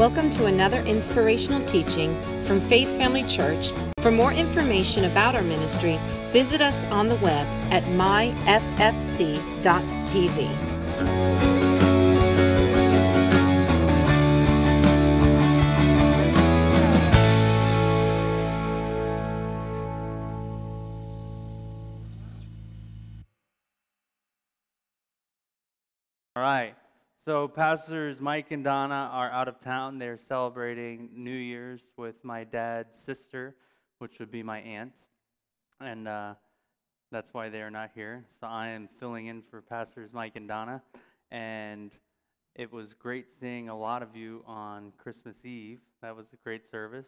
Welcome to another inspirational teaching from Faith Family Church. For more information about our ministry, visit us on the web at myffc.tv. So, Pastors Mike and Donna are out of town. They're celebrating New Year's with my dad's sister, which would be my aunt. And uh, that's why they are not here. So, I am filling in for Pastors Mike and Donna. And it was great seeing a lot of you on Christmas Eve. That was a great service.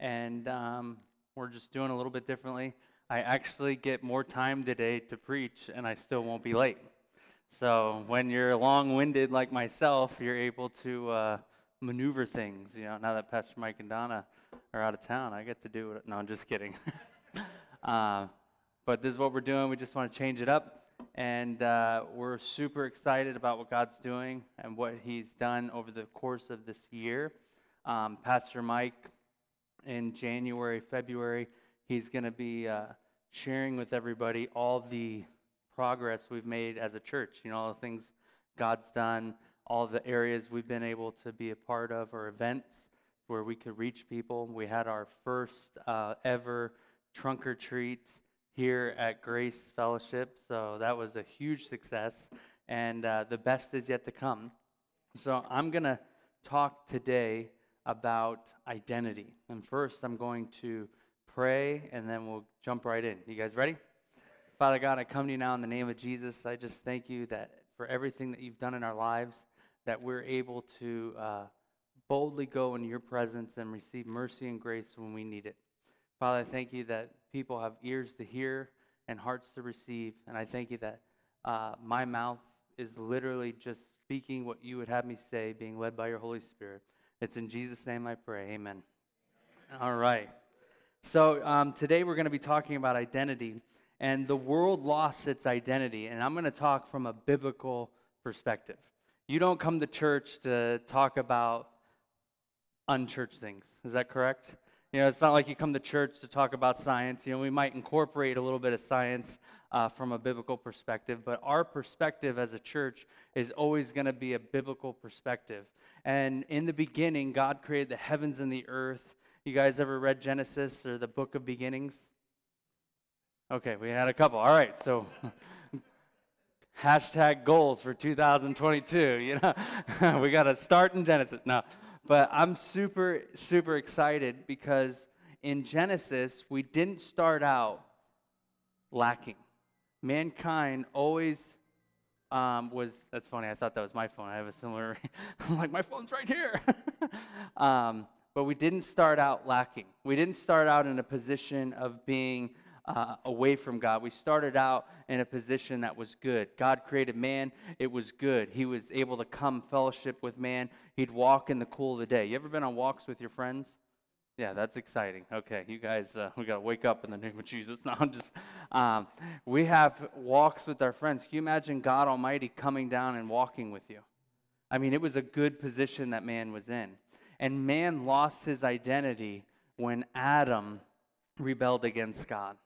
And um, we're just doing a little bit differently. I actually get more time today to preach, and I still won't be late. So when you're long-winded like myself, you're able to uh, maneuver things. You know, now that Pastor Mike and Donna are out of town, I get to do it. No, I'm just kidding. uh, but this is what we're doing. We just want to change it up, and uh, we're super excited about what God's doing and what He's done over the course of this year. Um, Pastor Mike, in January, February, he's going to be uh, sharing with everybody all the progress we've made as a church. You know, all the things God's done, all the areas we've been able to be a part of, or events where we could reach people. We had our first uh, ever trunk or treat here at Grace Fellowship, so that was a huge success, and uh, the best is yet to come. So I'm going to talk today about identity. And first, I'm going to pray, and then we'll jump right in. You guys ready? Father God, I come to you now in the name of Jesus. I just thank you that for everything that you've done in our lives, that we're able to uh, boldly go in your presence and receive mercy and grace when we need it. Father, I thank you that people have ears to hear and hearts to receive. And I thank you that uh, my mouth is literally just speaking what you would have me say, being led by your Holy Spirit. It's in Jesus' name I pray. Amen. All right. So um, today we're going to be talking about identity and the world lost its identity. And I'm going to talk from a biblical perspective. You don't come to church to talk about unchurched things. Is that correct? You know, it's not like you come to church to talk about science. You know, we might incorporate a little bit of science uh, from a biblical perspective, but our perspective as a church is always going to be a biblical perspective. And in the beginning, God created the heavens and the earth. You guys ever read Genesis or the book of beginnings? Okay, we had a couple. All right, so hashtag goals for 2022. You know, we got to start in Genesis. No, but I'm super, super excited because in Genesis, we didn't start out lacking. Mankind always um, was, that's funny, I thought that was my phone. I have a similar, I'm like, my phone's right here. um, but we didn't start out lacking. We didn't start out in a position of being uh, away from God. We started out in a position that was good. God created man, it was good. He was able to come fellowship with man. He'd walk in the cool of the day. You ever been on walks with your friends? Yeah, that's exciting. Okay, you guys, uh, we got to wake up in the name of Jesus. No, I'm just, um, we have walks with our friends. Can you imagine God Almighty coming down and walking with you? I mean, it was a good position that man was in. And man lost his identity when Adam rebelled against God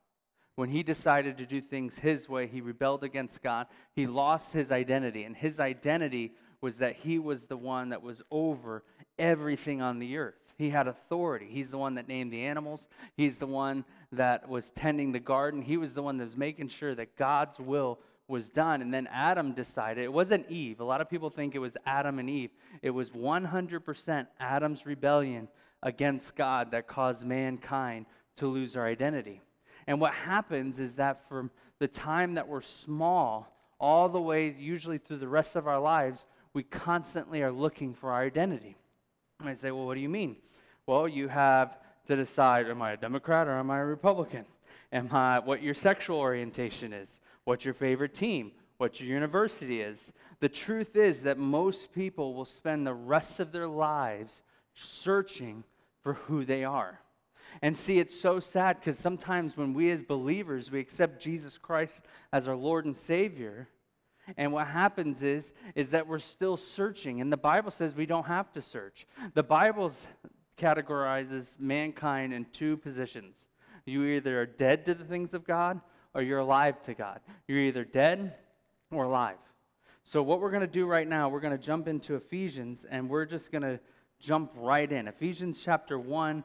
when he decided to do things his way, he rebelled against God. He lost his identity. And his identity was that he was the one that was over everything on the earth. He had authority. He's the one that named the animals, he's the one that was tending the garden. He was the one that was making sure that God's will was done. And then Adam decided, it wasn't Eve. A lot of people think it was Adam and Eve. It was 100% Adam's rebellion against God that caused mankind to lose our identity. And what happens is that from the time that we're small, all the way usually through the rest of our lives, we constantly are looking for our identity. And I say, well, what do you mean? Well, you have to decide am I a Democrat or am I a Republican? Am I what your sexual orientation is? What your favorite team? What your university is? The truth is that most people will spend the rest of their lives searching for who they are. And see, it's so sad because sometimes when we as believers, we accept Jesus Christ as our Lord and Savior, And what happens is, is that we're still searching. And the Bible says we don't have to search. The Bible categorizes mankind in two positions. You either are dead to the things of God or you're alive to God. You're either dead or alive. So, what we're going to do right now, we're going to jump into Ephesians and we're just going to jump right in. Ephesians chapter 1,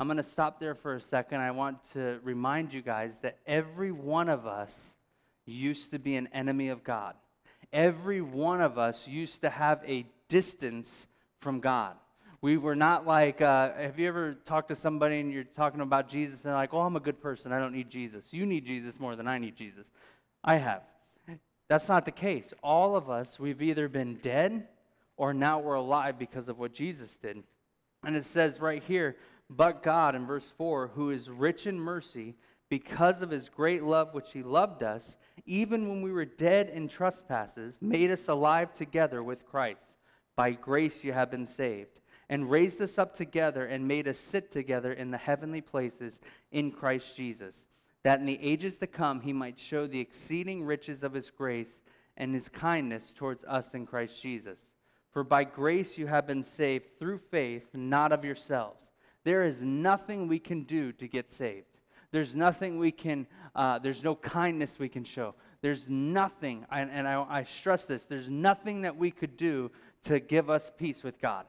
I'm going to stop there for a second. I want to remind you guys that every one of us used to be an enemy of God every one of us used to have a distance from God. We were not like, uh, have you ever talked to somebody and you're talking about Jesus and they're like, oh, I'm a good person. I don't need Jesus. You need Jesus more than I need Jesus. I have. That's not the case. All of us, we've either been dead or now we're alive because of what Jesus did. And it says right here, but God in verse 4, who is rich in mercy, because of his great love which he loved us, even when we were dead in trespasses, made us alive together with Christ. By grace you have been saved, and raised us up together and made us sit together in the heavenly places in Christ Jesus, that in the ages to come he might show the exceeding riches of his grace and his kindness towards us in Christ Jesus. For by grace you have been saved through faith, not of yourselves. There is nothing we can do to get saved. There's nothing we can, uh, there's no kindness we can show. There's nothing, and, and I, I stress this, there's nothing that we could do to give us peace with God.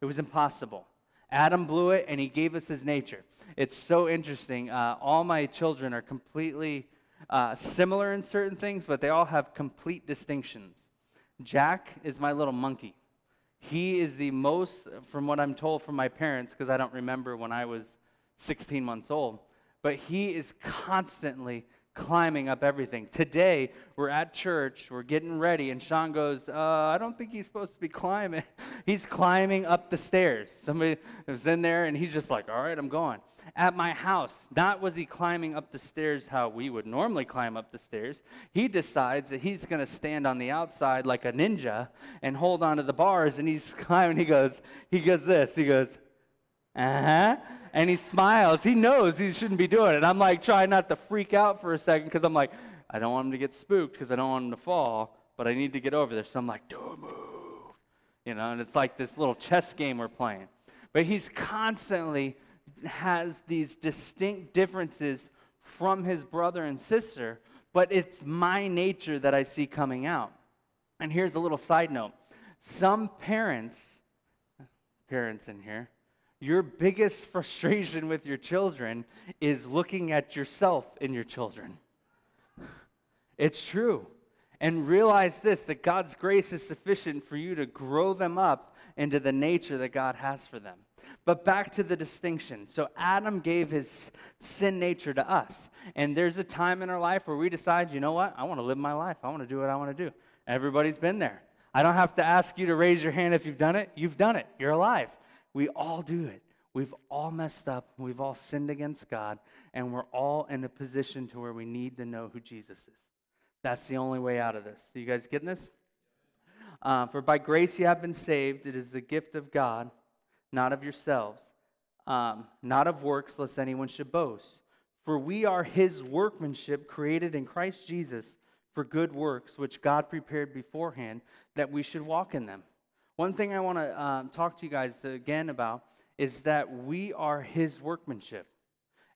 It was impossible. Adam blew it and he gave us his nature. It's so interesting. Uh, all my children are completely uh, similar in certain things, but they all have complete distinctions. Jack is my little monkey. He is the most, from what I'm told from my parents, because I don't remember when I was 16 months old, but he is constantly climbing up everything. Today, we're at church, we're getting ready, and Sean goes, uh, I don't think he's supposed to be climbing. he's climbing up the stairs. Somebody was in there, and he's just like, All right, I'm going. At my house, not was he climbing up the stairs how we would normally climb up the stairs. He decides that he's going to stand on the outside like a ninja and hold onto the bars, and he's climbing. He goes, He goes this. He goes, Uh huh and he smiles. He knows he shouldn't be doing it. I'm like trying not to freak out for a second because I'm like, I don't want him to get spooked because I don't want him to fall, but I need to get over there. So I'm like, don't move. You know, and it's like this little chess game we're playing. But he's constantly has these distinct differences from his brother and sister, but it's my nature that I see coming out. And here's a little side note. Some parents, parents in here, your biggest frustration with your children is looking at yourself in your children. It's true. And realize this that God's grace is sufficient for you to grow them up into the nature that God has for them. But back to the distinction. So, Adam gave his sin nature to us. And there's a time in our life where we decide, you know what? I want to live my life. I want to do what I want to do. Everybody's been there. I don't have to ask you to raise your hand if you've done it. You've done it. You're alive. We all do it. We've all messed up. We've all sinned against God, and we're all in a position to where we need to know who Jesus is. That's the only way out of this. Are you guys getting this? Uh, For by grace you have been saved. It is the gift of God, not of yourselves, um, not of works, lest anyone should boast. For we are his workmanship, created in Christ Jesus for good works, which God prepared beforehand that we should walk in them. One thing I want to um, talk to you guys again about is that we are his workmanship.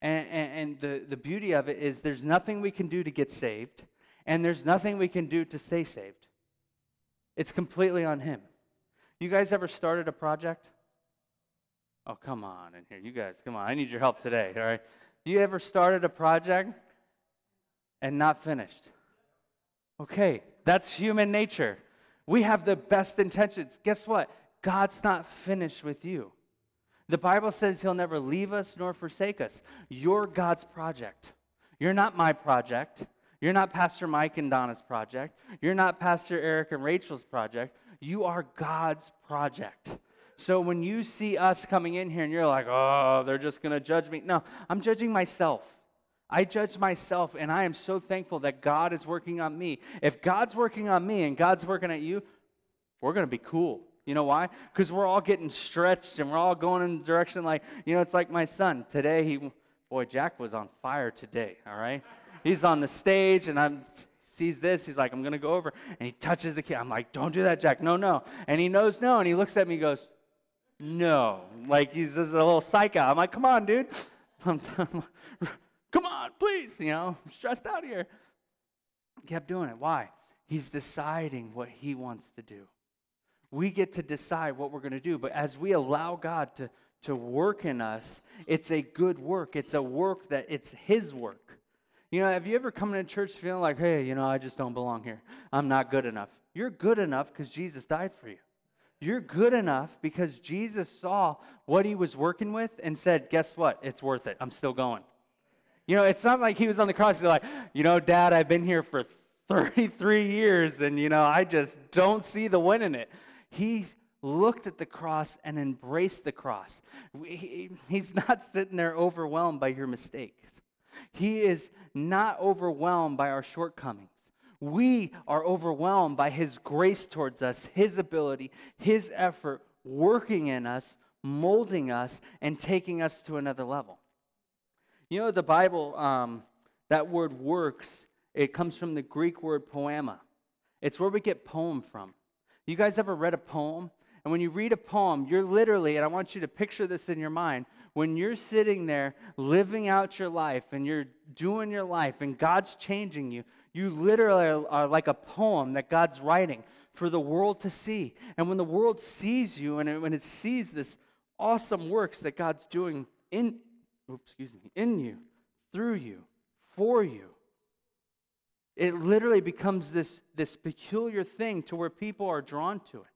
And, and, and, the, the beauty of it is there's nothing we can do to get saved, and there's nothing we can do to stay saved. It's completely on him. You guys ever started a project? Oh, come on in here. You guys, come on. I need your help today, all right? You ever started a project and not finished? Okay, that's human nature. We have the best intentions. Guess what? God's not finished with you. The Bible says he'll never leave us nor forsake us. You're God's project. You're not my project. You're not Pastor Mike and Donna's project. You're not Pastor Eric and Rachel's project. You are God's project. So when you see us coming in here and you're like, oh, they're just going to judge me. No, I'm judging myself. I judge myself, and I am so thankful that God is working on me. If God's working on me and God's working at you, we're going to be cool. You know why? Because we're all getting stretched and we're all going in the direction like, you know, it's like my son. Today, he, boy, Jack was on fire today, all right? He's on the stage and I'm, sees this. He's like, I'm going to go over. And he touches the kid. I'm like, don't do that, Jack. No, no. And he knows no. And he looks at me and goes, no. Like he's just a little psycho. I'm like, come on, dude. I'm, come on, please. You know, I'm stressed out here. kept doing it. Why? He's deciding what he wants to do. We get to decide what we're going to do. But as we allow God to, to work in us, it's a good work. It's a work that it's his work. You know, have you ever come into church feeling like, hey, you know, I just don't belong here. I'm not good enough. You're good enough because Jesus died for you. You're good enough because Jesus saw what he was working with and said, guess what? It's worth it. I'm still going. You know, it's not like he was on the cross. He's like, you know, Dad, I've been here for 33 years and, you know, I just don't see the win in it. He looked at the cross and embraced the cross. He's not sitting there overwhelmed by your mistakes. He is not overwhelmed by our shortcomings. We are overwhelmed by His grace towards us, His ability, His effort working in us, molding us, and taking us to another level. You know, the Bible, um, that word works, it comes from the Greek word poema. It's where we get poem from. You guys ever read a poem? And when you read a poem, you're literally, and I want you to picture this in your mind, when you're sitting there living out your life and you're doing your life and God's changing you, you literally are like a poem that God's writing for the world to see. And when the world sees you and when it sees this awesome works that God's doing in oops, excuse me, in you, through you, for you, it literally becomes this, this peculiar thing to where people are drawn to it.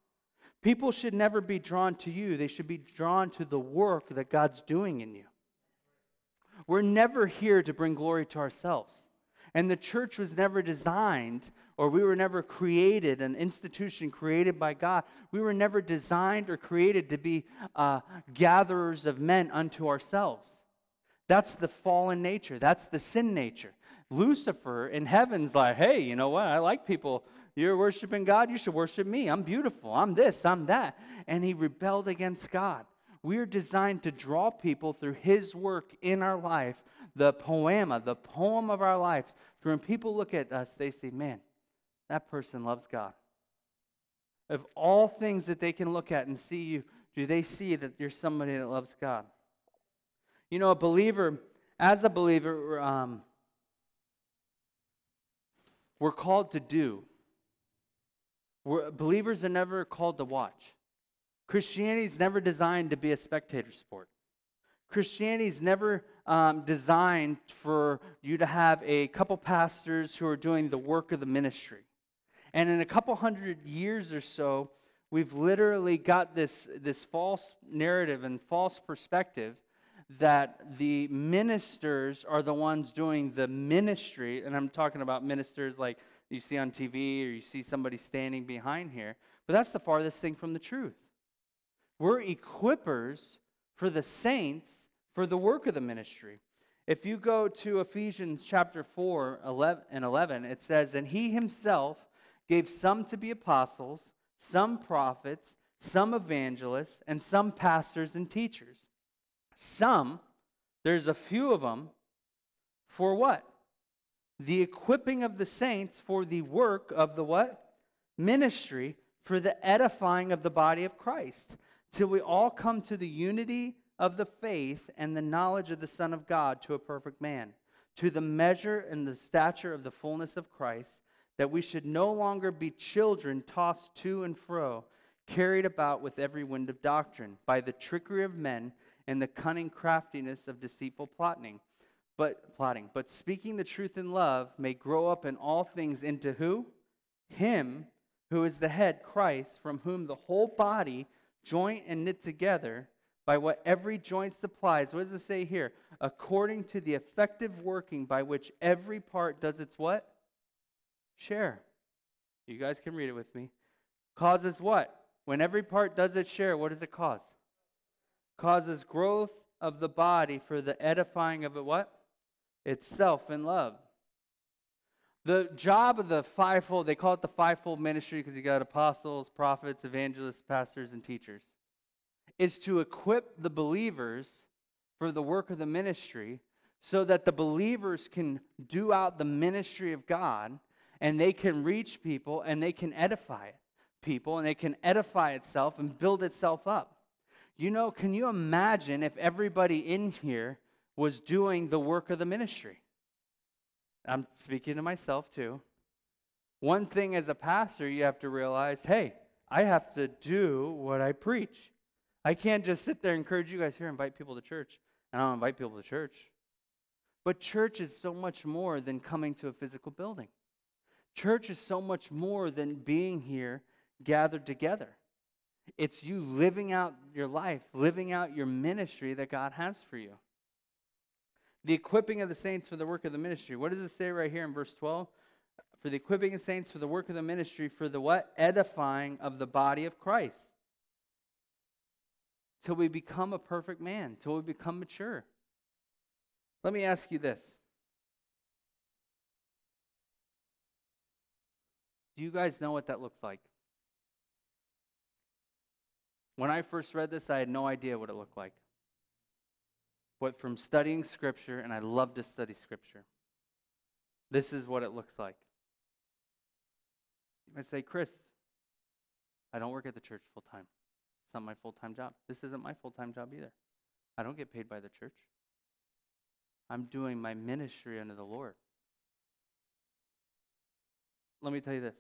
People should never be drawn to you, they should be drawn to the work that God's doing in you. We're never here to bring glory to ourselves. And the church was never designed, or we were never created, an institution created by God. We were never designed or created to be uh, gatherers of men unto ourselves. That's the fallen nature, that's the sin nature. Lucifer in heaven's like, hey, you know what? I like people you're worshiping God, you should worship me. I'm beautiful. I'm this, I'm that. And he rebelled against God. We're designed to draw people through his work in our life, the poema, the poem of our lives. When people look at us, they say, man, that person loves God. Of all things that they can look at and see you, do they see that you're somebody that loves God? You know, a believer, as a believer, um, we're called to do. We're, believers are never called to watch. Christianity is never designed to be a spectator sport. Christianity is never um, designed for you to have a couple pastors who are doing the work of the ministry. And in a couple hundred years or so, we've literally got this, this false narrative and false perspective that the ministers are the ones doing the ministry. And I'm talking about ministers like you see on TV or you see somebody standing behind here. But that's the farthest thing from the truth. We're equippers for the saints for the work of the ministry. If you go to Ephesians chapter 4 11 and 11, it says, And he himself gave some to be apostles, some prophets, some evangelists, and some pastors and teachers. Some, there's a few of them, for what? the equipping of the saints for the work of the what? Ministry for the edifying of the body of Christ, till we all come to the unity of the faith and the knowledge of the Son of God to a perfect man, to the measure and the stature of the fullness of Christ, that we should no longer be children tossed to and fro, carried about with every wind of doctrine, by the trickery of men and the cunning craftiness of deceitful plotting but plotting, but speaking the truth in love may grow up in all things into who? Him who is the head, Christ, from whom the whole body, joint and knit together by what every joint supplies. What does it say here? According to the effective working by which every part does its what? share. You guys can read it with me. Causes what? When every part does its share, what does it cause? Causes growth of the body for the edifying of it what? Itself in love. The job of the fivefold, they call it the fivefold ministry because you got apostles, prophets, evangelists, pastors, and teachers, is to equip the believers for the work of the ministry so that the believers can do out the ministry of God and they can reach people and they can edify people and they can edify itself and build itself up. You know, can you imagine if everybody in here was doing the work of the ministry? I'm speaking to myself too. One thing as a pastor, you have to realize hey, I have to do what I preach. I can't just sit there and encourage you guys here, invite people to church, and I don't invite people to church. But church is so much more than coming to a physical building. Church is so much more than being here gathered together. It's you living out your life, living out your ministry that God has for you. The equipping of the saints for the work of the ministry. What does it say right here in verse 12? For the equipping of saints for the work of the ministry, for the what? Edifying of the body of Christ. Till we become a perfect man, till we become mature. Let me ask you this. Do you guys know what that looks like? When I first read this, I had no idea what it looked like but from studying Scripture, and I love to study Scripture, this is what it looks like. You might say, Chris, I don't work at the church full time. It's not my full time job. This isn't my full time job either. I don't get paid by the church. I'm doing my ministry under the Lord. Let me tell you this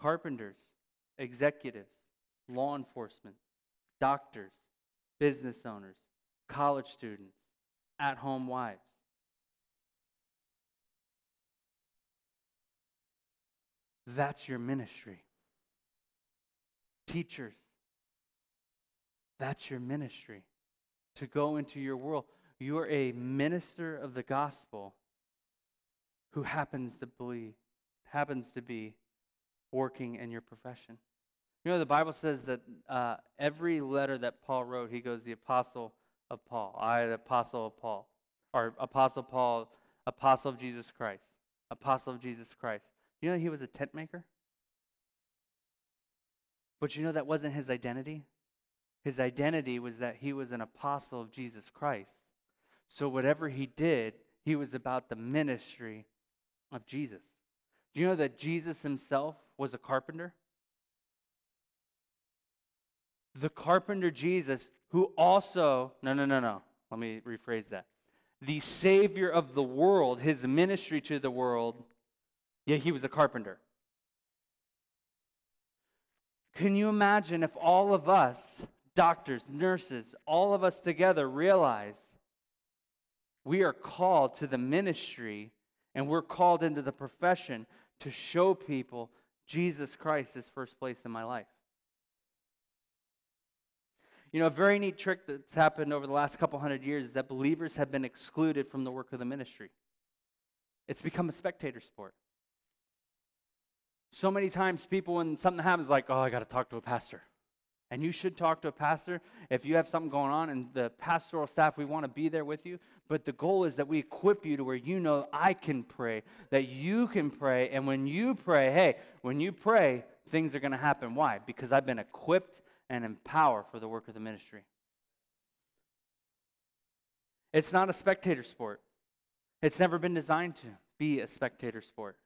carpenters, executives, law enforcement, doctors, business owners, college students, at home wives. That's your ministry. Teachers, that's your ministry. To go into your world. You're a minister of the gospel who happens to believe, happens to be working in your profession. You know, the Bible says that uh, every letter that Paul wrote, he goes, the apostle of Paul. I, the apostle of Paul, or apostle Paul, apostle of Jesus Christ, apostle of Jesus Christ. You know he was a tent maker? But you know that wasn't his identity? His identity was that he was an apostle of Jesus Christ. So whatever he did, he was about the ministry of Jesus. Do you know that Jesus himself was a carpenter? The carpenter Jesus who also, no, no, no, no, let me rephrase that. The Savior of the world, his ministry to the world, yeah, he was a carpenter. Can you imagine if all of us, doctors, nurses, all of us together realize we are called to the ministry and we're called into the profession to show people Jesus Christ is first place in my life? You know, a very neat trick that's happened over the last couple hundred years is that believers have been excluded from the work of the ministry. It's become a spectator sport. So many times, people, when something happens, like, oh, I got to talk to a pastor. And you should talk to a pastor if you have something going on, and the pastoral staff, we want to be there with you. But the goal is that we equip you to where you know I can pray, that you can pray. And when you pray, hey, when you pray, things are going to happen. Why? Because I've been equipped and empowered for the work of the ministry. It's not a spectator sport. It's never been designed to be a spectator sport.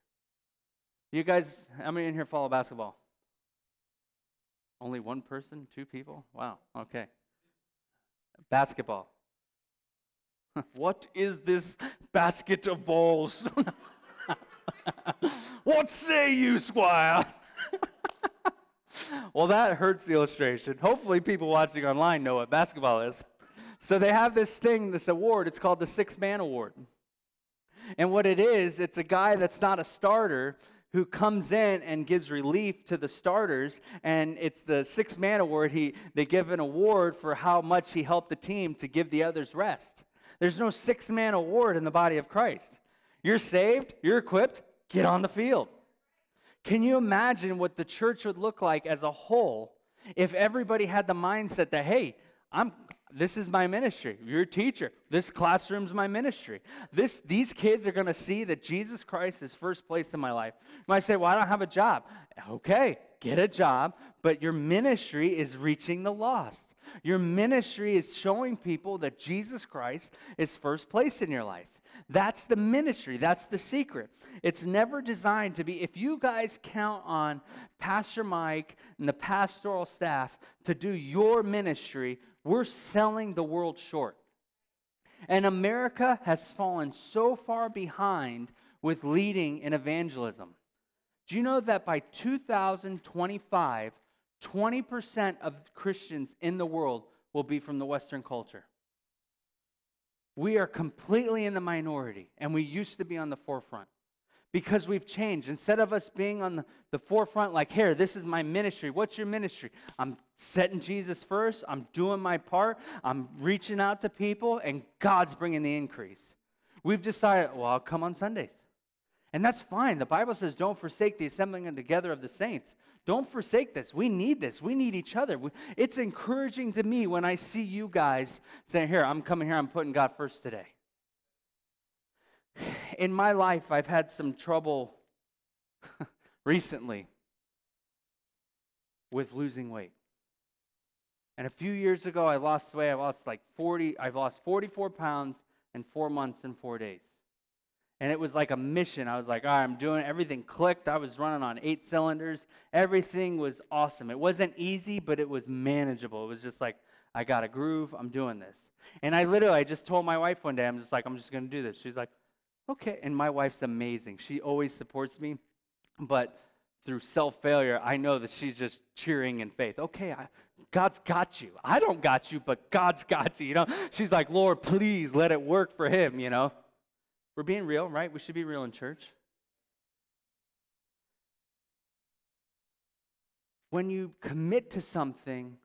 You guys, how many in here follow basketball? Only one person? Two people? Wow, okay. Basketball. what is this basket of balls? what say you, squire? well, that hurts the illustration. Hopefully, people watching online know what basketball is. So they have this thing, this award. It's called the Six Man Award. And what it is, it's a guy that's not a starter who comes in and gives relief to the starters and it's the six man award he they give an award for how much he helped the team to give the others rest. There's no six man award in the body of christ. You're saved you're equipped get on the field. Can you imagine what the church would look like as a whole if everybody had the mindset that, hey, I'm, this is my ministry. You're a teacher. This classroom's my ministry. This, these kids are going to see that Jesus Christ is first place in my life. You might say, well, I don't have a job. Okay, get a job, but your ministry is reaching the lost. Your ministry is showing people that Jesus Christ is first place in your life. That's the ministry. That's the secret. It's never designed to be, if you guys count on Pastor Mike and the pastoral staff to do your ministry, we're selling the world short. And America has fallen so far behind with leading in evangelism. Do you know that by 2025, 20% of Christians in the world will be from the Western culture? We are completely in the minority, and we used to be on the forefront because we've changed. Instead of us being on the, the forefront, like, here, this is my ministry. What's your ministry? I'm setting Jesus first. I'm doing my part. I'm reaching out to people, and God's bringing the increase. We've decided, well, I'll come on Sundays. And that's fine. The Bible says, don't forsake the assembling together of the saints. Don't forsake this. We need this. We need each other. It's encouraging to me when I see you guys saying, Here, I'm coming here, I'm putting God first today. In my life, I've had some trouble recently with losing weight. And a few years ago, I lost weight. I lost like 40, I've lost 44 pounds in four months and four days. And it was like a mission. I was like, all right, I'm doing everything clicked. I was running on eight cylinders. Everything was awesome. It wasn't easy, but it was manageable. It was just like, I got a groove. I'm doing this. And I literally, I just told my wife one day, I'm just like, I'm just going to do this. She's like, okay. And my wife's amazing. She always supports me. But through self failure, I know that she's just cheering in faith. Okay, I, God's got you. I don't got you, but God's got you. You know, she's like, Lord, please let it work for him, you know. We're being real, right? We should be real in church. When you commit to something,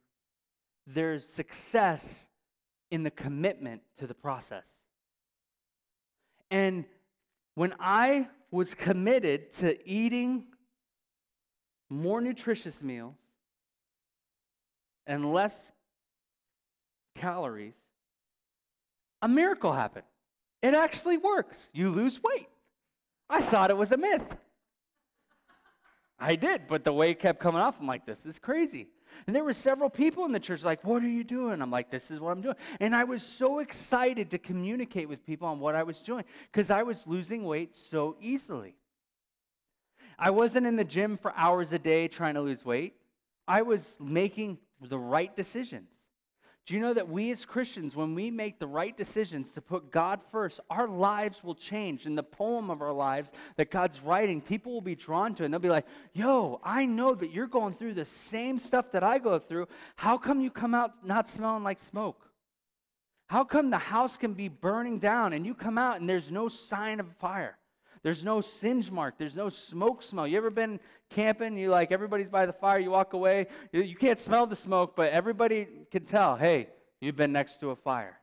there's success in the commitment to the process. And when I was committed to eating more nutritious meals and less calories, a miracle happened. It actually works. You lose weight. I thought it was a myth. I did, but the weight kept coming off. I'm like, this is crazy. And there were several people in the church like, what are you doing? I'm like, this is what I'm doing. And I was so excited to communicate with people on what I was doing because I was losing weight so easily. I wasn't in the gym for hours a day trying to lose weight. I was making the right decisions. Do you know that we as Christians, when we make the right decisions to put God first, our lives will change. In the poem of our lives that God's writing, people will be drawn to it and they'll be like, Yo, I know that you're going through the same stuff that I go through. How come you come out not smelling like smoke? How come the house can be burning down and you come out and there's no sign of fire? There's no singe mark. There's no smoke smell. You ever been camping? You like everybody's by the fire. You walk away. You can't smell the smoke, but everybody can tell. Hey, you've been next to a fire.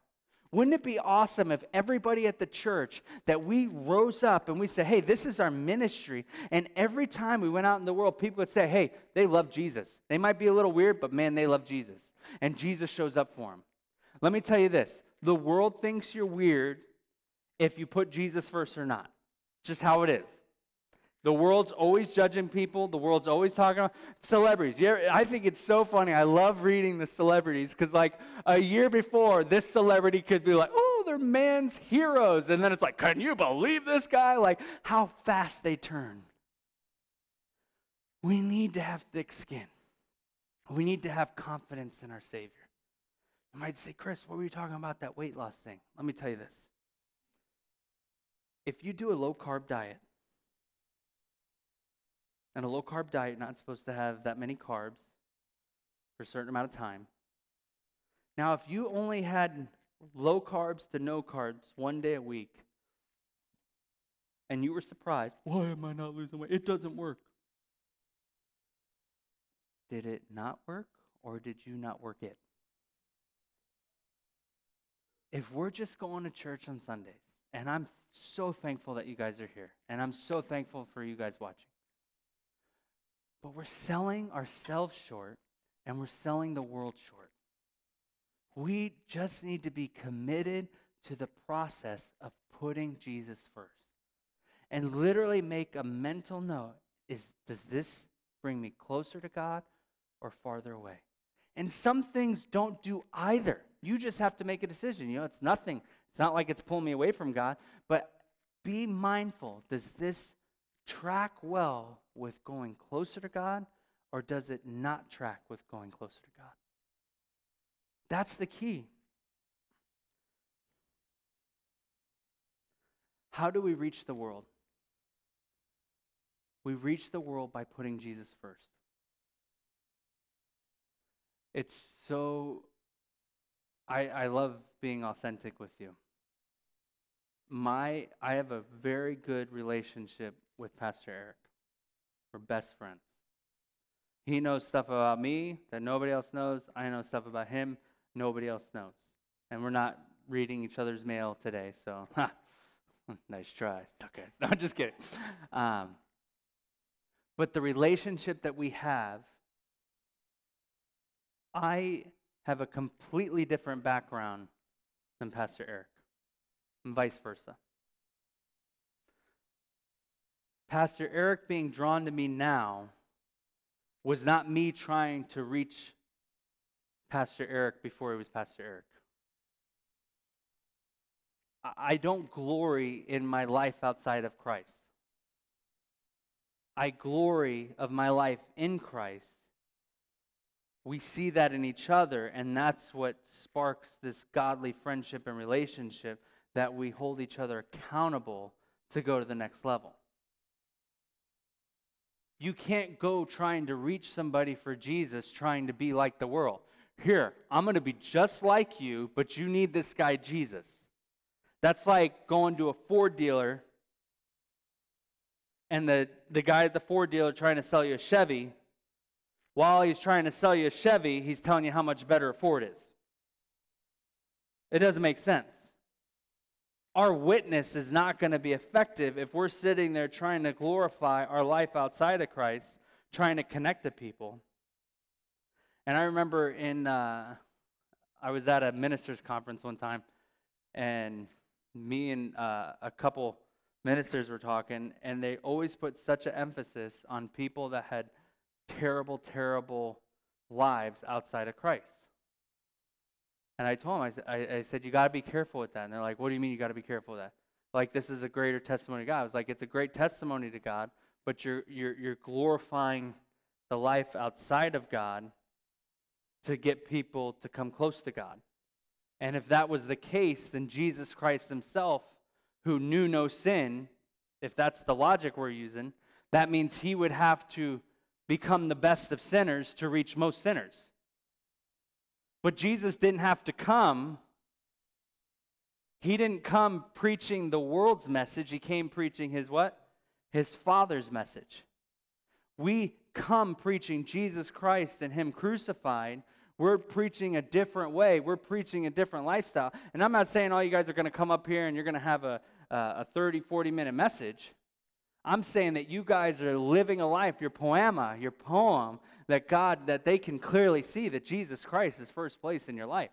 Wouldn't it be awesome if everybody at the church that we rose up and we said, hey, this is our ministry, and every time we went out in the world, people would say, hey, they love Jesus. They might be a little weird, but man, they love Jesus. And Jesus shows up for them. Let me tell you this the world thinks you're weird if you put Jesus first or not just how it is. The world's always judging people. The world's always talking about celebrities. Yeah, I think it's so funny. I love reading the celebrities because, like, a year before, this celebrity could be like, oh, they're man's heroes. And then it's like, can you believe this guy? Like, how fast they turn. We need to have thick skin. We need to have confidence in our Savior. You might say, Chris, what were you talking about that weight loss thing? Let me tell you this if you do a low carb diet, and a low carb diet not supposed to have that many carbs for a certain amount of time. Now, if you only had low carbs to no carbs one day a week, and you were surprised, why am I not losing weight? It doesn't work. Did it not work, or did you not work it? If we're just going to church on Sundays, and I'm so thankful that you guys are here. And I'm so thankful for you guys watching. But we're selling ourselves short and we're selling the world short. We just need to be committed to the process of putting Jesus first. And literally make a mental note is does this bring me closer to God or farther away? And some things don't do either. You just have to make a decision. You know, it's nothing. It's not like it's pulling me away from God, but be mindful. Does this track well with going closer to God or does it not track with going closer to God? That's the key. How do we reach the world? We reach the world by putting Jesus first. It's so, I, I love being authentic with you. My, I have a very good relationship with Pastor Eric. We're best friends. He knows stuff about me that nobody else knows. I know stuff about him nobody else knows. And we're not reading each other's mail today, so nice try. Okay, no, just kidding. Um, but the relationship that we have, I have a completely different background than Pastor Eric, and vice versa. Pastor Eric being drawn to me now was not me trying to reach Pastor Eric before he was Pastor Eric. I don't glory in my life outside of Christ. I glory of my life in Christ. We see that in each other, and that's what sparks this godly friendship and relationship that we hold each other accountable to go to the next level. You can't go trying to reach somebody for Jesus trying to be like the world. Here, I'm going to be just like you, but you need this guy, Jesus. That's like going to a Ford dealer and the, the guy at the Ford dealer trying to sell you a Chevy. While he's trying to sell you a Chevy, he's telling you how much better a Ford is. It doesn't make sense. Our witness is not going to be effective if we're sitting there trying to glorify our life outside of Christ, trying to connect to people. And I remember in, uh, I was at a minister's conference one time, and me and uh, a couple ministers were talking, and they always put such an emphasis on people that had terrible, terrible lives outside of Christ. And I told them, I, I, I said, you got to be careful with that. And they're like, what do you mean you got to be careful with that? Like, this is a greater testimony to God. I was like, it's a great testimony to God, but you're, you're, you're glorifying the life outside of God to get people to come close to God. And if that was the case, then Jesus Christ himself, who knew no sin, if that's the logic we're using, that means he would have to become the best of sinners to reach most sinners. But Jesus didn't have to come. He didn't come preaching the world's message. He came preaching his what? His Father's message. We come preaching Jesus Christ and Him crucified, we're preaching a different way. We're preaching a different lifestyle. And I'm not saying all you guys are going to come up here and you're going to have a, a 30, 40 minute message. I'm saying that you guys are living a life, your poema, your poem, that God, that they can clearly see that Jesus Christ is first place in your life.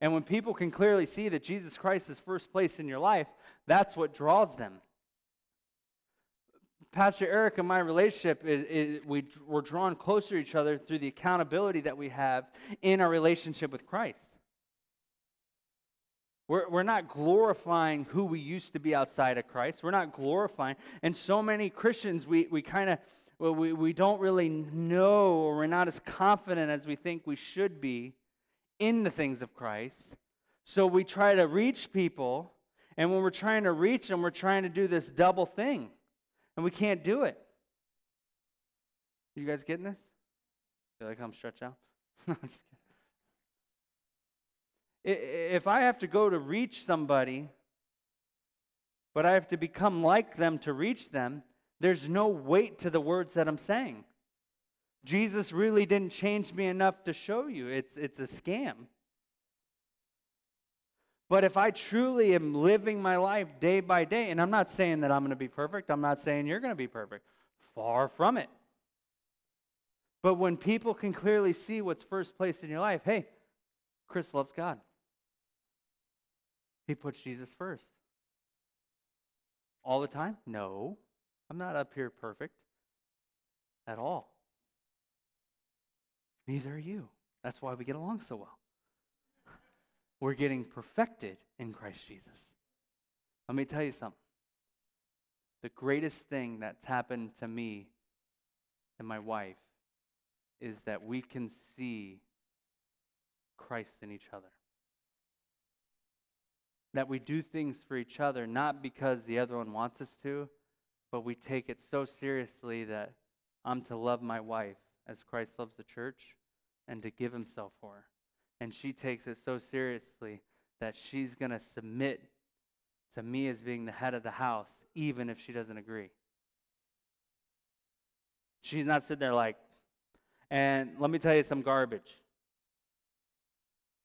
And when people can clearly see that Jesus Christ is first place in your life, that's what draws them. Pastor Eric and my relationship is, is, we, we're drawn closer to each other through the accountability that we have in our relationship with Christ. We're, we're not glorifying who we used to be outside of Christ. We're not glorifying. And so many Christians, we, we kind of, well, we, we don't really know or we're not as confident as we think we should be in the things of Christ. So we try to reach people. And when we're trying to reach them, we're trying to do this double thing and we can't do it. You guys getting this? Feel like I'm stretched out? if I have to go to reach somebody, but I have to become like them to reach them, there's no weight to the words that I'm saying. Jesus really didn't change me enough to show you. It's, it's a scam. But if I truly am living my life day by day, and I'm not saying that I'm going to be perfect, I'm not saying you're going to be perfect. Far from it. But when people can clearly see what's first place in your life, hey, Chris loves God. He puts Jesus first. All the time? No. I'm not up here perfect at all. Neither are you. That's why we get along so well. We're getting perfected in Christ Jesus. Let me tell you something. The greatest thing that's happened to me and my wife is that we can see Christ in each other. That we do things for each other not because the other one wants us to, but we take it so seriously that I'm to love my wife as Christ loves the church and to give himself for her. And she takes it so seriously that she's going to submit to me as being the head of the house, even if she doesn't agree. She's not sitting there like, and let me tell you some garbage.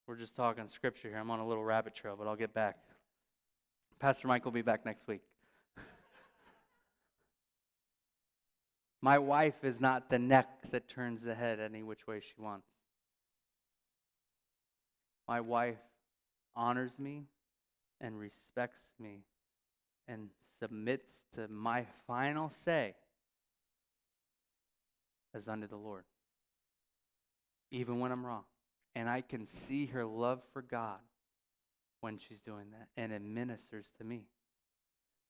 We're just talking scripture here. I'm on a little rabbit trail, but I'll get back. Pastor Mike will be back next week. My wife is not the neck that turns the head any which way she wants. My wife honors me and respects me and submits to my final say as unto the Lord even when I'm wrong. And I can see her love for God when she's doing that. And it ministers to me.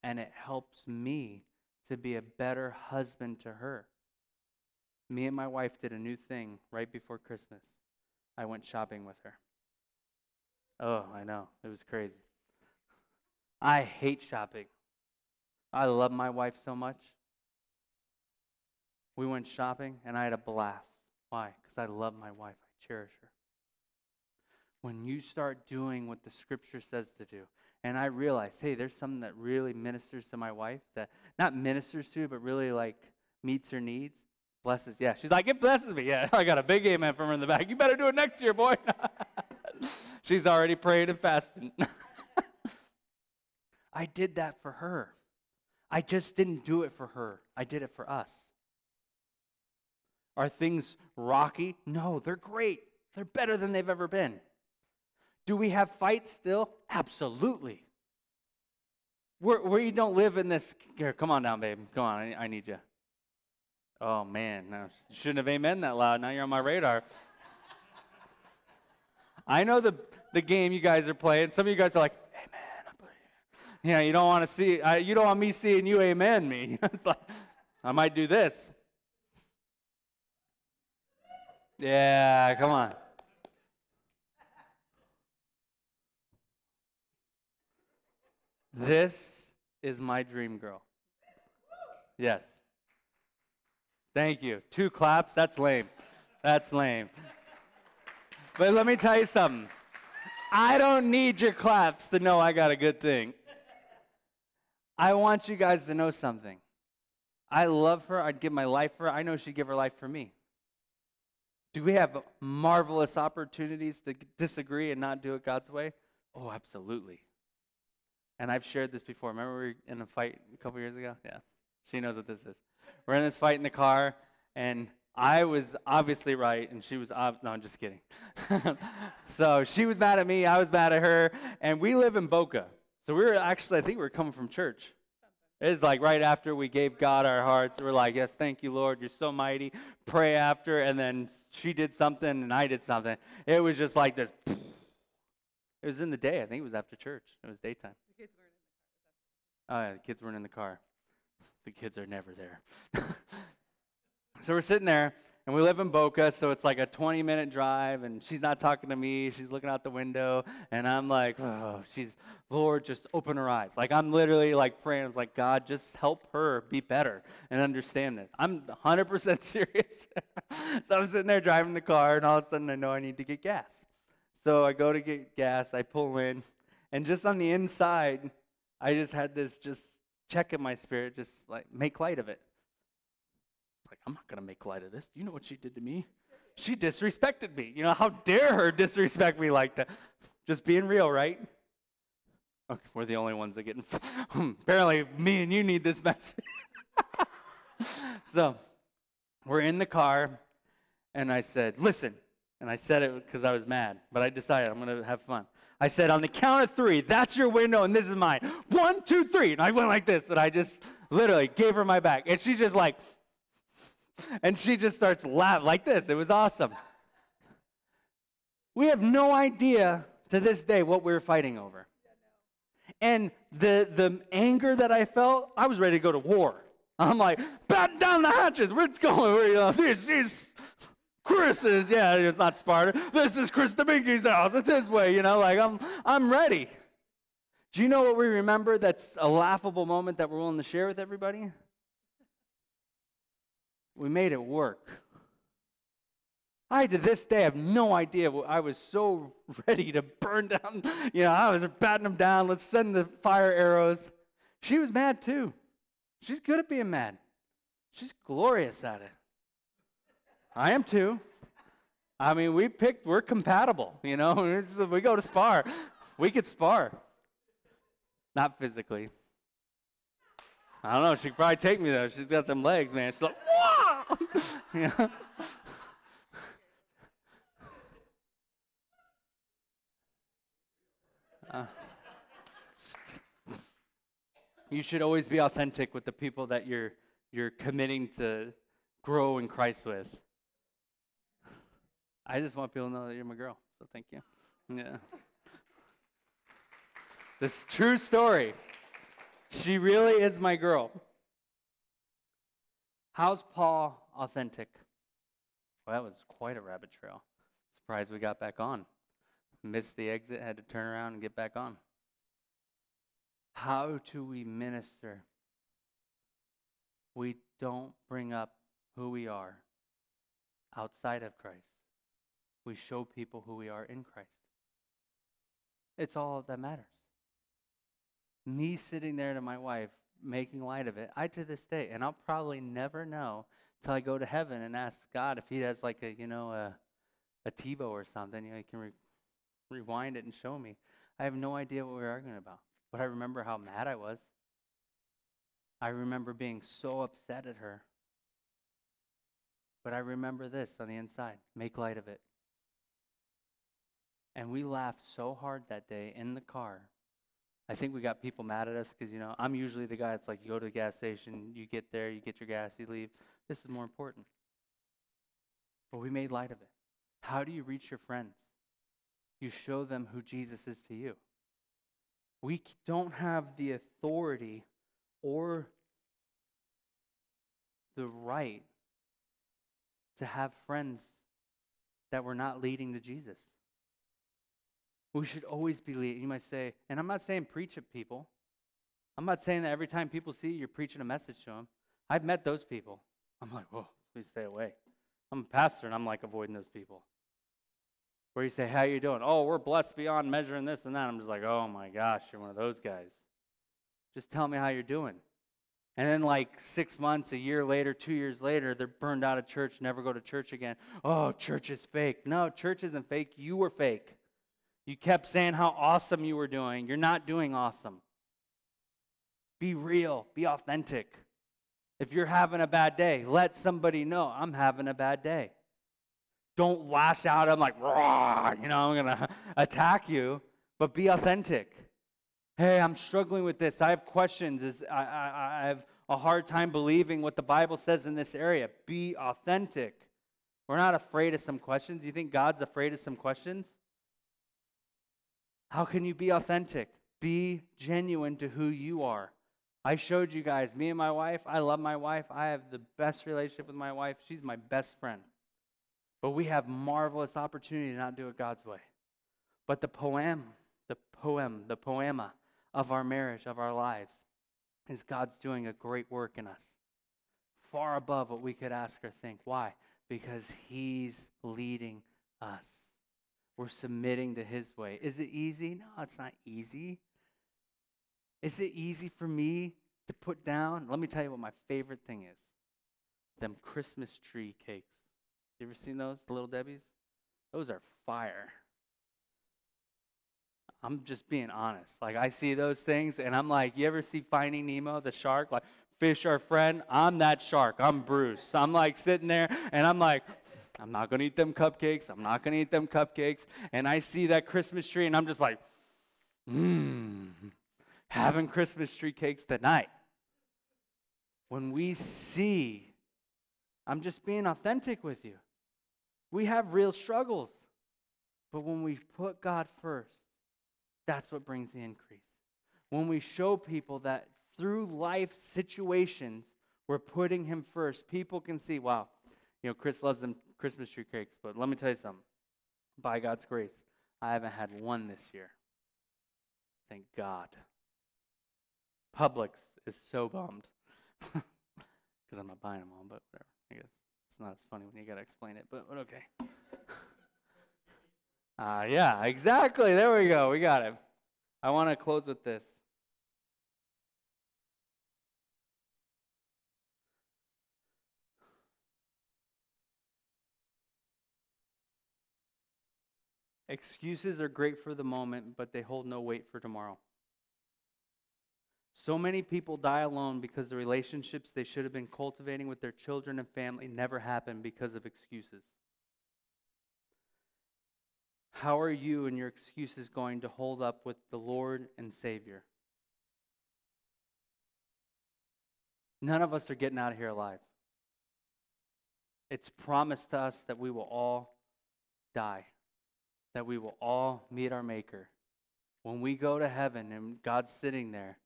And it helps me to be a better husband to her. Me and my wife did a new thing right before Christmas. I went shopping with her. Oh, I know. It was crazy. I hate shopping. I love my wife so much. We went shopping and I had a blast. Why? because I love my wife. I cherish her. When you start doing what the scripture says to do, and I realize, hey, there's something that really ministers to my wife that not ministers to, but really like meets her needs, blesses. Yeah, she's like, it blesses me. Yeah, I got a big amen from her in the back. You better do it next year, boy. she's already praying and fasting. I did that for her. I just didn't do it for her. I did it for us. Are things rocky? No, they're great. They're better than they've ever been. Do we have fights still? Absolutely. Where, where you don't live in this. Here, come on down, babe. Come on, I, I need you. Oh, man. No, shouldn't have amen that loud. Now you're on my radar. I know the, the game you guys are playing. Some of you guys are like, amen. Yeah, you don't want to see, I, you don't want me seeing you amen me. it's like, I might do this. Yeah, come on. This is my dream girl. Yes. Thank you. Two claps, that's lame. That's lame. But let me tell you something. I don't need your claps to know I got a good thing. I want you guys to know something. I love her. I'd give my life for her. I know she'd give her life for me. Do we have marvelous opportunities to disagree and not do it God's way? Oh, absolutely. And I've shared this before. Remember we were in a fight a couple years ago? Yeah. She knows what this is. We're in this fight in the car, and I was obviously right, and she was ob- no. I'm just kidding. so she was mad at me. I was mad at her, and we live in Boca. So we were actually, I think we were coming from church. It's like right after we gave God our hearts, we're like, yes, thank you, Lord. You're so mighty. Pray after. And then she did something and I did something. It was just like this. It was in the day. I think it was after church. It was daytime. The kids weren't in Oh, yeah, the kids weren't in the car. The kids are never there. so we're sitting there and we live in Boca, so it's like a 20 minute drive, and she's not talking to me. She's looking out the window, and I'm like, oh, she's, Lord, just open her eyes. Like, I'm literally like praying. I was like, God, just help her be better and understand this. I'm 100% serious. so I'm sitting there driving the car, and all of a sudden I know I need to get gas. So I go to get gas, I pull in, and just on the inside, I just had this just check in my spirit, just like make light of it. Like, I'm not going to make light of this. You know what she did to me? She disrespected me. You know, how dare her disrespect me like that? Just being real, right? Okay, we're the only ones that get. Apparently, me and you need this message. so, we're in the car, And I said, Listen. And I said it because I was mad, but I decided I'm going to have fun. I said, On the count of three, that's your window, and this is mine. One, two, three. And I went like this, and I just literally gave her my back. And she just like, and she just starts laughing like this. It was awesome. We have no idea to this day what we were fighting over. And the, the anger that I felt, I was ready to go to war. I'm like, batten down the hatches. Where's going? Know, this is Chris's. Yeah, it's not Sparta. This is Chris Dominguez's house. It's his way. You know, like I'm, I'm ready. Do you know what we remember that's a laughable moment that we're willing to share with everybody? We made it work. I, to this day, have no idea. I was so ready to burn down. You know, I was batting them down. Let's send the fire arrows. She was mad too. She's good at being mad. She's glorious at it. I am too. I mean, we picked, we're compatible, you know. we go to spar. We could spar. Not physically. I don't know. She could probably take me though. She's got them legs, man. She's like, Whoa! know? Uh, you should always be authentic with the people that you're you're committing to grow in Christ with. I just want people to know that you're my girl. So thank you. Yeah. this true story. She really is my girl. How's Paul authentic? Well, that was quite a rabbit trail. Surprised we got back on. Missed the exit, had to turn around and get back on. How do we minister? We don't bring up who we are outside of Christ. We show people who we are in Christ. It's all that matters. Me sitting there to my wife, making light of it, I to this day, and I'll probably never know till I go to heaven and ask God if He has like a you know a a TiVo or something. You know, He can re- rewind it and show me. I have no idea what we are arguing about. But I remember how mad I was. I remember being so upset at her. But I remember this on the inside make light of it. And we laughed so hard that day in the car. I think we got people mad at us because, you know, I'm usually the guy that's like, you go to the gas station, you get there, you get your gas, you leave. This is more important. But we made light of it. How do you reach your friends? You show them who Jesus is to you. We don't have the authority or the right to have friends that we're not leading to Jesus. We should always be leading. You might say, and I'm not saying preach at people. I'm not saying that every time people see you, you're preaching a message to them. I've met those people. I'm like, whoa, please stay away. I'm a pastor, and I'm like avoiding those people where you say, How you doing? Oh, we're blessed beyond measuring this and that. I'm just like, Oh my gosh, you're one of those guys. Just tell me how you're doing. And then, like six months, a year later, two years later, they're burned out of church, never go to church again. Oh, church is fake. No, church isn't fake. You were fake. You kept saying how awesome you were doing. You're not doing awesome. Be real, be authentic. If you're having a bad day, let somebody know I'm having a bad day. Don't lash out. I'm like, you know, I'm going to attack you, but be authentic. Hey, I'm struggling with this. I have questions. Is, I, I, I have a hard time believing what the Bible says in this area. Be authentic. We're not afraid of some questions. You think God's afraid of some questions? How can you be authentic? Be genuine to who you are. I showed you guys, me and my wife, I love my wife. I have the best relationship with my wife. She's my best friend. But we have marvelous opportunity to not do it God's way. But the poem, the poem, the poema of our marriage, of our lives, is God's doing a great work in us, far above what we could ask or think. Why? Because He's leading us. We're submitting to His way. Is it easy? No, it's not easy. Is it easy for me to put down? Let me tell you what my favorite thing is them Christmas tree cakes. You ever seen those, the little Debbie's? Those are fire. I'm just being honest. Like I see those things and I'm like, you ever see Finding Nemo, the shark? Like, fish are friend. I'm that shark. I'm Bruce. I'm like sitting there and I'm like, I'm not going to eat them cupcakes. I'm not going to eat them cupcakes. And I see that Christmas tree and I'm just like, mmm, having Christmas tree cakes tonight. When we see, I'm just being authentic with you. We have real struggles. But when we put God first, that's what brings the increase. When we show people that through life situations, we're putting Him first, people can see, wow, you know, Chris loves them Christmas tree cakes, but let me tell you something. By God's grace, I haven't had one this year. Thank God. Publix is so bummed because I'm not buying them all, but whatever. I guess it's not as funny when you got to explain it, but, but okay. Uh, yeah, exactly. There we go. We got it. I want to close with this. Excuses are great for the moment, but they hold no weight for tomorrow. So many people die alone because the relationships they should have been cultivating with their children and family never happen because of excuses. How are you and your excuses going to hold up with the Lord and Savior? None of us are getting out of here alive. It's promised to us that we will all die that we will all meet our Maker. When we go to heaven and God's sitting there,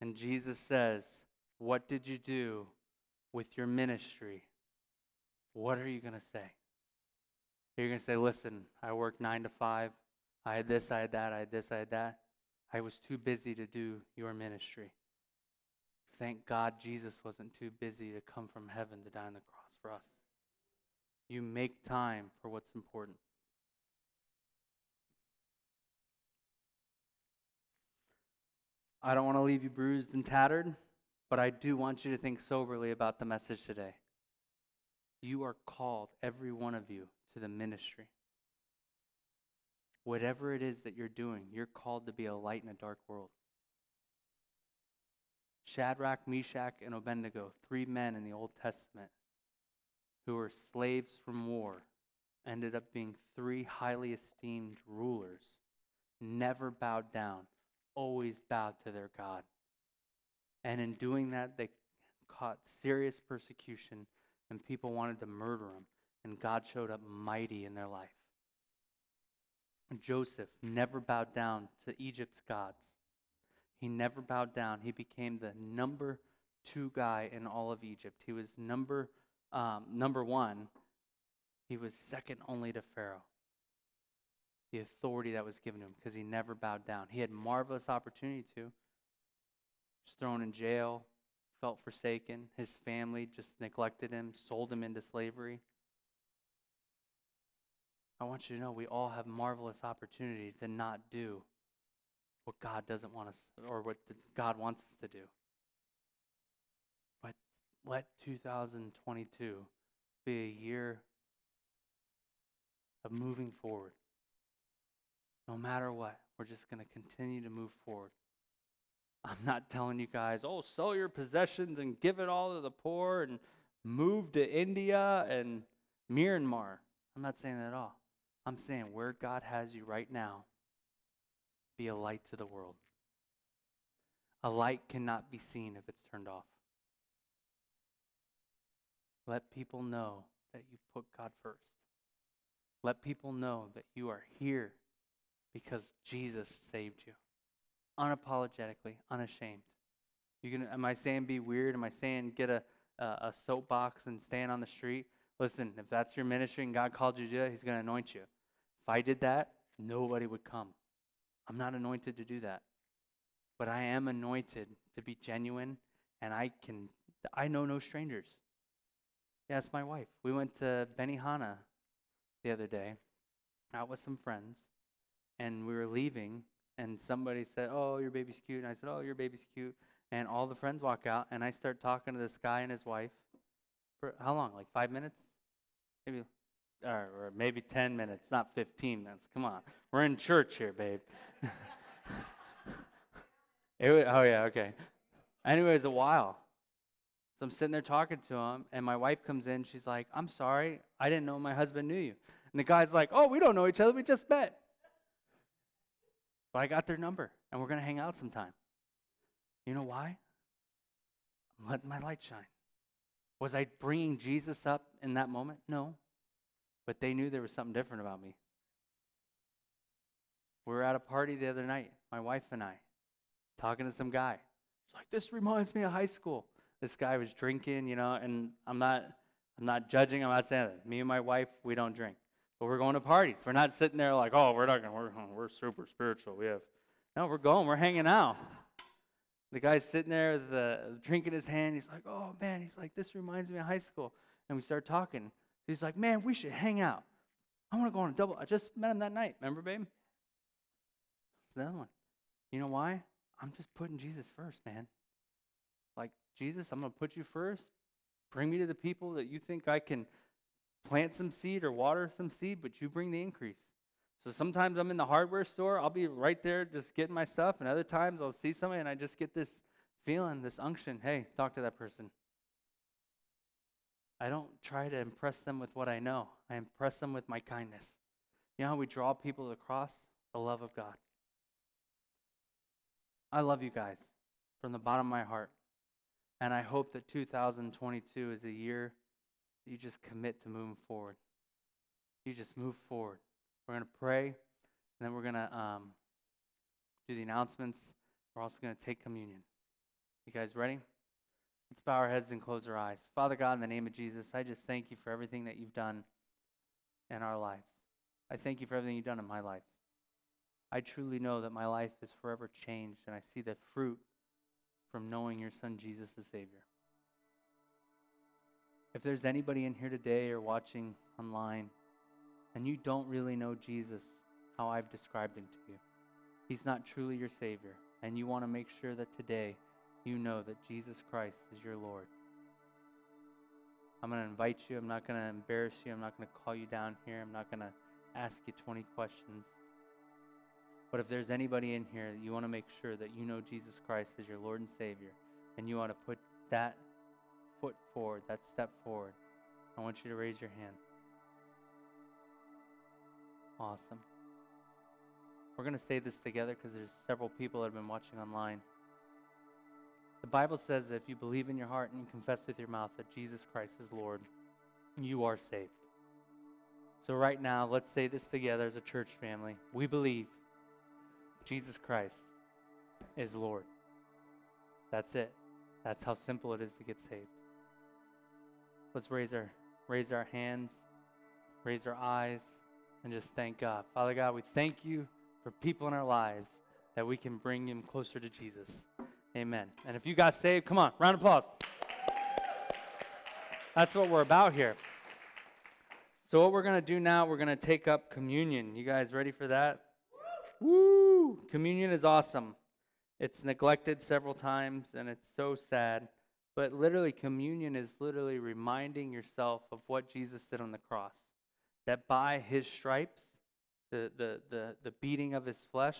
and Jesus says, What did you do with your ministry? What are you going to say? You're going to say, Listen, I worked nine to five. I had this, I had that, I had this, I had that. I was too busy to do your ministry. Thank God Jesus wasn't too busy to come from heaven to die on the cross for us. You make time for what's important. I don't want to leave you bruised and tattered, but I do want you to think soberly about the message today. You are called, every one of you, to the ministry. Whatever it is that you're doing, you're called to be a light in a dark world. Shadrach, Meshach, and Abednego, three men in the Old Testament who were slaves from war, ended up being three highly esteemed rulers, never bowed down always bowed to their God. And in doing that, they caught serious persecution, and people wanted to murder them. And God showed up mighty in their life. Joseph never bowed down to Egypt's gods. He never bowed down. He became the number two guy in all of Egypt. He was number um, number one. He was second only to Pharaoh the authority that was given to him because he never bowed down. He had marvelous opportunity to. Was thrown in jail, felt forsaken. His family just neglected him, sold him into slavery. I want you to know we all have marvelous opportunity to not do what God doesn't want us or what God wants us to do. But let 2022 be a year of moving forward. No matter what, we're just going to continue to move forward. I'm not telling you guys, oh, sell your possessions and give it all to the poor and move to India and Myanmar. I'm not saying that at all. I'm saying where God has you right now, be a light to the world. A light cannot be seen if it's turned off. Let people know that you put God first. Let people know that you are here because Jesus saved you. Unapologetically, unashamed. You can, am I saying be weird? Am I saying get a, a, a soapbox and stand on the street? Listen, if that's your ministry and God called you to do it, He's going to anoint you. If I did that, nobody would come. I'm not anointed to do that. But I am anointed to be genuine, and I can, I know no strangers. Yeah, my wife. We went to Benihana the other day, out with some friends, and we were leaving, and somebody said, "Oh, your baby's cute," and I said, "Oh, your baby's cute," and all the friends walk out, and I start talking to this guy and his wife for how long? Like five minutes, maybe, or, maybe ten minutes, not fifteen minutes. Come on, we're in church here, babe. was, oh yeah, okay. Anyways, a while. So I'm sitting there talking to him, and my wife comes in. She's like, I'm sorry, I didn't know my husband knew you. And the guy's like, Oh, we don't know each other, we just met. But I got their number, and we're going to hang out sometime. You know why? I'm letting my light shine. Was I bringing Jesus up in that moment? No. But they knew there was something different about me. We were at a party the other night, my wife and I, talking to some guy. It's like, this reminds me of high school. This guy was drinking, you know, and I'm not I'm not judging, I'm not saying that. Me and my wife, we don't drink. But we're going to parties. We're not sitting there like, oh, we're not gonna we're, we're super spiritual. We have no, we're going, we're hanging out. The guy's sitting there the drink in his hand. He's like, oh man, he's like, this reminds me of high school. And we start talking. He's like, man, we should hang out. I want to go on a double. I just met him that night. Remember, babe? It's the other one. You know why? I'm just putting Jesus first, man. Like, Jesus, I'm going to put you first. Bring me to the people that you think I can plant some seed or water some seed, but you bring the increase. So sometimes I'm in the hardware store, I'll be right there just getting my stuff, and other times I'll see somebody and I just get this feeling, this unction hey, talk to that person. I don't try to impress them with what I know, I impress them with my kindness. You know how we draw people to the love of God. I love you guys from the bottom of my heart. And I hope that 2022 is a year you just commit to moving forward. You just move forward. We're going to pray, and then we're going to um, do the announcements. We're also going to take communion. You guys ready? Let's bow our heads and close our eyes. Father God, in the name of Jesus, I just thank you for everything that you've done in our lives. I thank you for everything you've done in my life. I truly know that my life is forever changed, and I see the fruit from knowing your Son Jesus the Savior. If there's anybody in here today or watching online and you don't really know Jesus how I've described him to you, he's not truly your Savior, and you want to make sure that today you know that Jesus Christ is your Lord. I'm going to invite you. I'm not going to embarrass you. I'm not going to call you down here. I'm not going to ask you 20 questions. But if there's anybody in here that you want to make sure that you know Jesus Christ as your Lord and Savior, and you want to put that foot forward, that step forward, I want you to raise your hand. Awesome. We're going to say this together because there's several people that have been watching online. The Bible says that if you believe in your heart and you confess with your mouth that Jesus Christ is Lord, you are saved. So, right now, let's say this together as a church family. We believe Jesus Christ is Lord. That's it. That's how simple it is to get saved. Let's raise our raise our hands, raise our eyes, and just thank God. Father God, we thank you for people in our lives that we can bring them closer to Jesus. Amen. And if you got saved, come on, round of applause. That's what we're about here. So, what we're to do now, we're to take up communion. You guys ready for that? Woo! Communion is awesome. It's neglected several times and it's so sad. But literally, communion is literally reminding yourself of what Jesus did on the cross. That by his stripes, the, the, the, the beating of his flesh,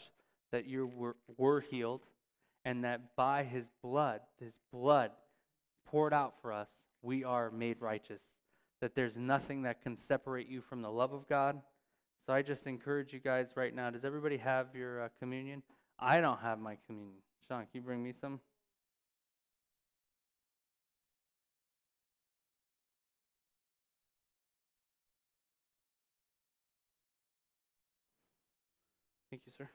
that you were, were healed, and that by his blood, his blood poured out for us, we are made righteous. That there's nothing that can separate you from the love of God. So I just encourage you guys right now. Does everybody have your uh, communion? I don't have my communion. Sean, can you bring me some? Thank you, sir.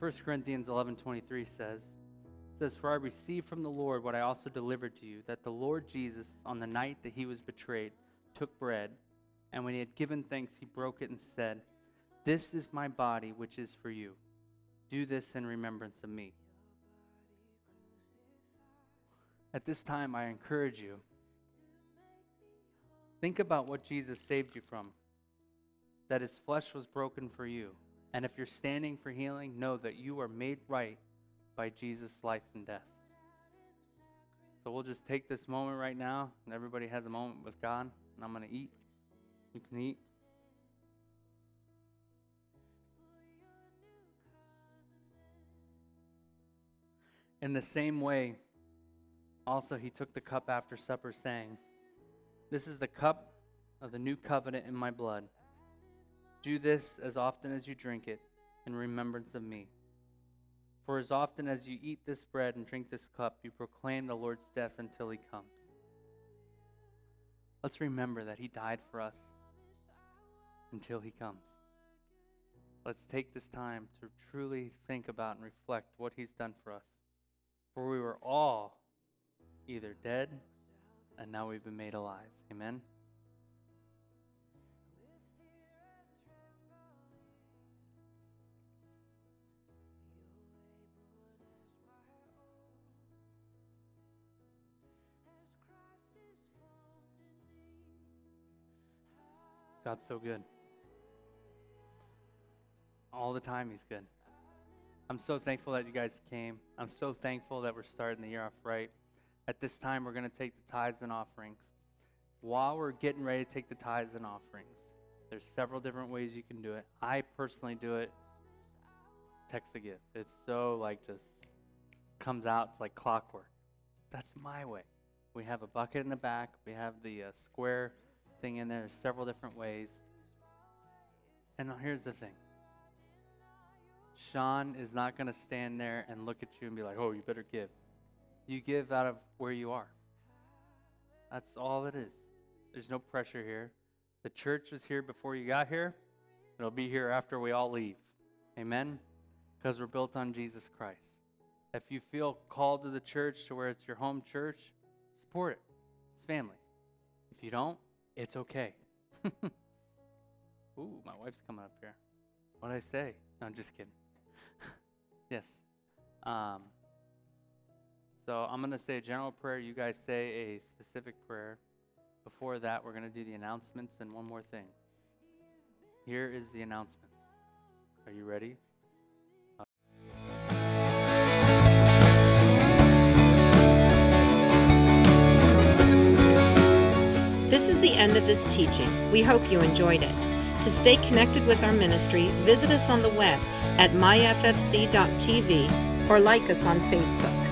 First Corinthians 11:23 says, says, For I received from the Lord what I also delivered to you, that the Lord Jesus, on the night that he was betrayed, took bread, and when he had given thanks, he broke it and said, This is my body, which is for you. Do this in remembrance of me. At this time, I encourage you think about what Jesus saved you from, that his flesh was broken for you. And if you're standing for healing, know that you are made right by Jesus' life and death. So we'll just take this moment right now, and everybody has a moment with God. and I'm going to eat. You can eat. In the same way, also he took the cup after supper, saying, This is the cup of the new covenant in my blood. Do this as often as you drink it in remembrance of me. For as often as you eat this bread and drink this cup, you proclaim the Lord's death until he comes. Let's remember that he died for us until he comes. Let's take this time to truly think about and reflect what he's done for us. For we were all either dead and now we've been made alive. Amen. God's so good. All the time, He's good. I'm so thankful that you guys came. I'm so thankful that we're starting the year off right. At this time, we're going to take the tithes and offerings. While we're getting ready to take the tithes and offerings, there's several different ways you can do it. I personally do it text a gift. It's so like just comes out. It's like clockwork. That's my way. We have a bucket in the back. We have the uh, square thing in there. Several different ways. And here's the thing Sean is not going to stand there and look at you and be like, oh, you better give. You give out of where you are. That's all it is. There's no pressure here. The church was here before you got here, it'll be here after we all leave. Amen? Because we're built on Jesus Christ. If you feel called to the church to where it's your home church, support it. It's family. If you don't, it's okay. Ooh, my wife's coming up here. What did I say? No, I'm just kidding. Yes. Um, so I'm going to say a general prayer. You guys say a specific prayer. Before that, we're going to do the announcements and one more thing. Here is the announcement. Are you ready? This is the end of this teaching. We hope you enjoyed it. To stay connected with our ministry, visit us on the web at myffc.tv or like us on Facebook.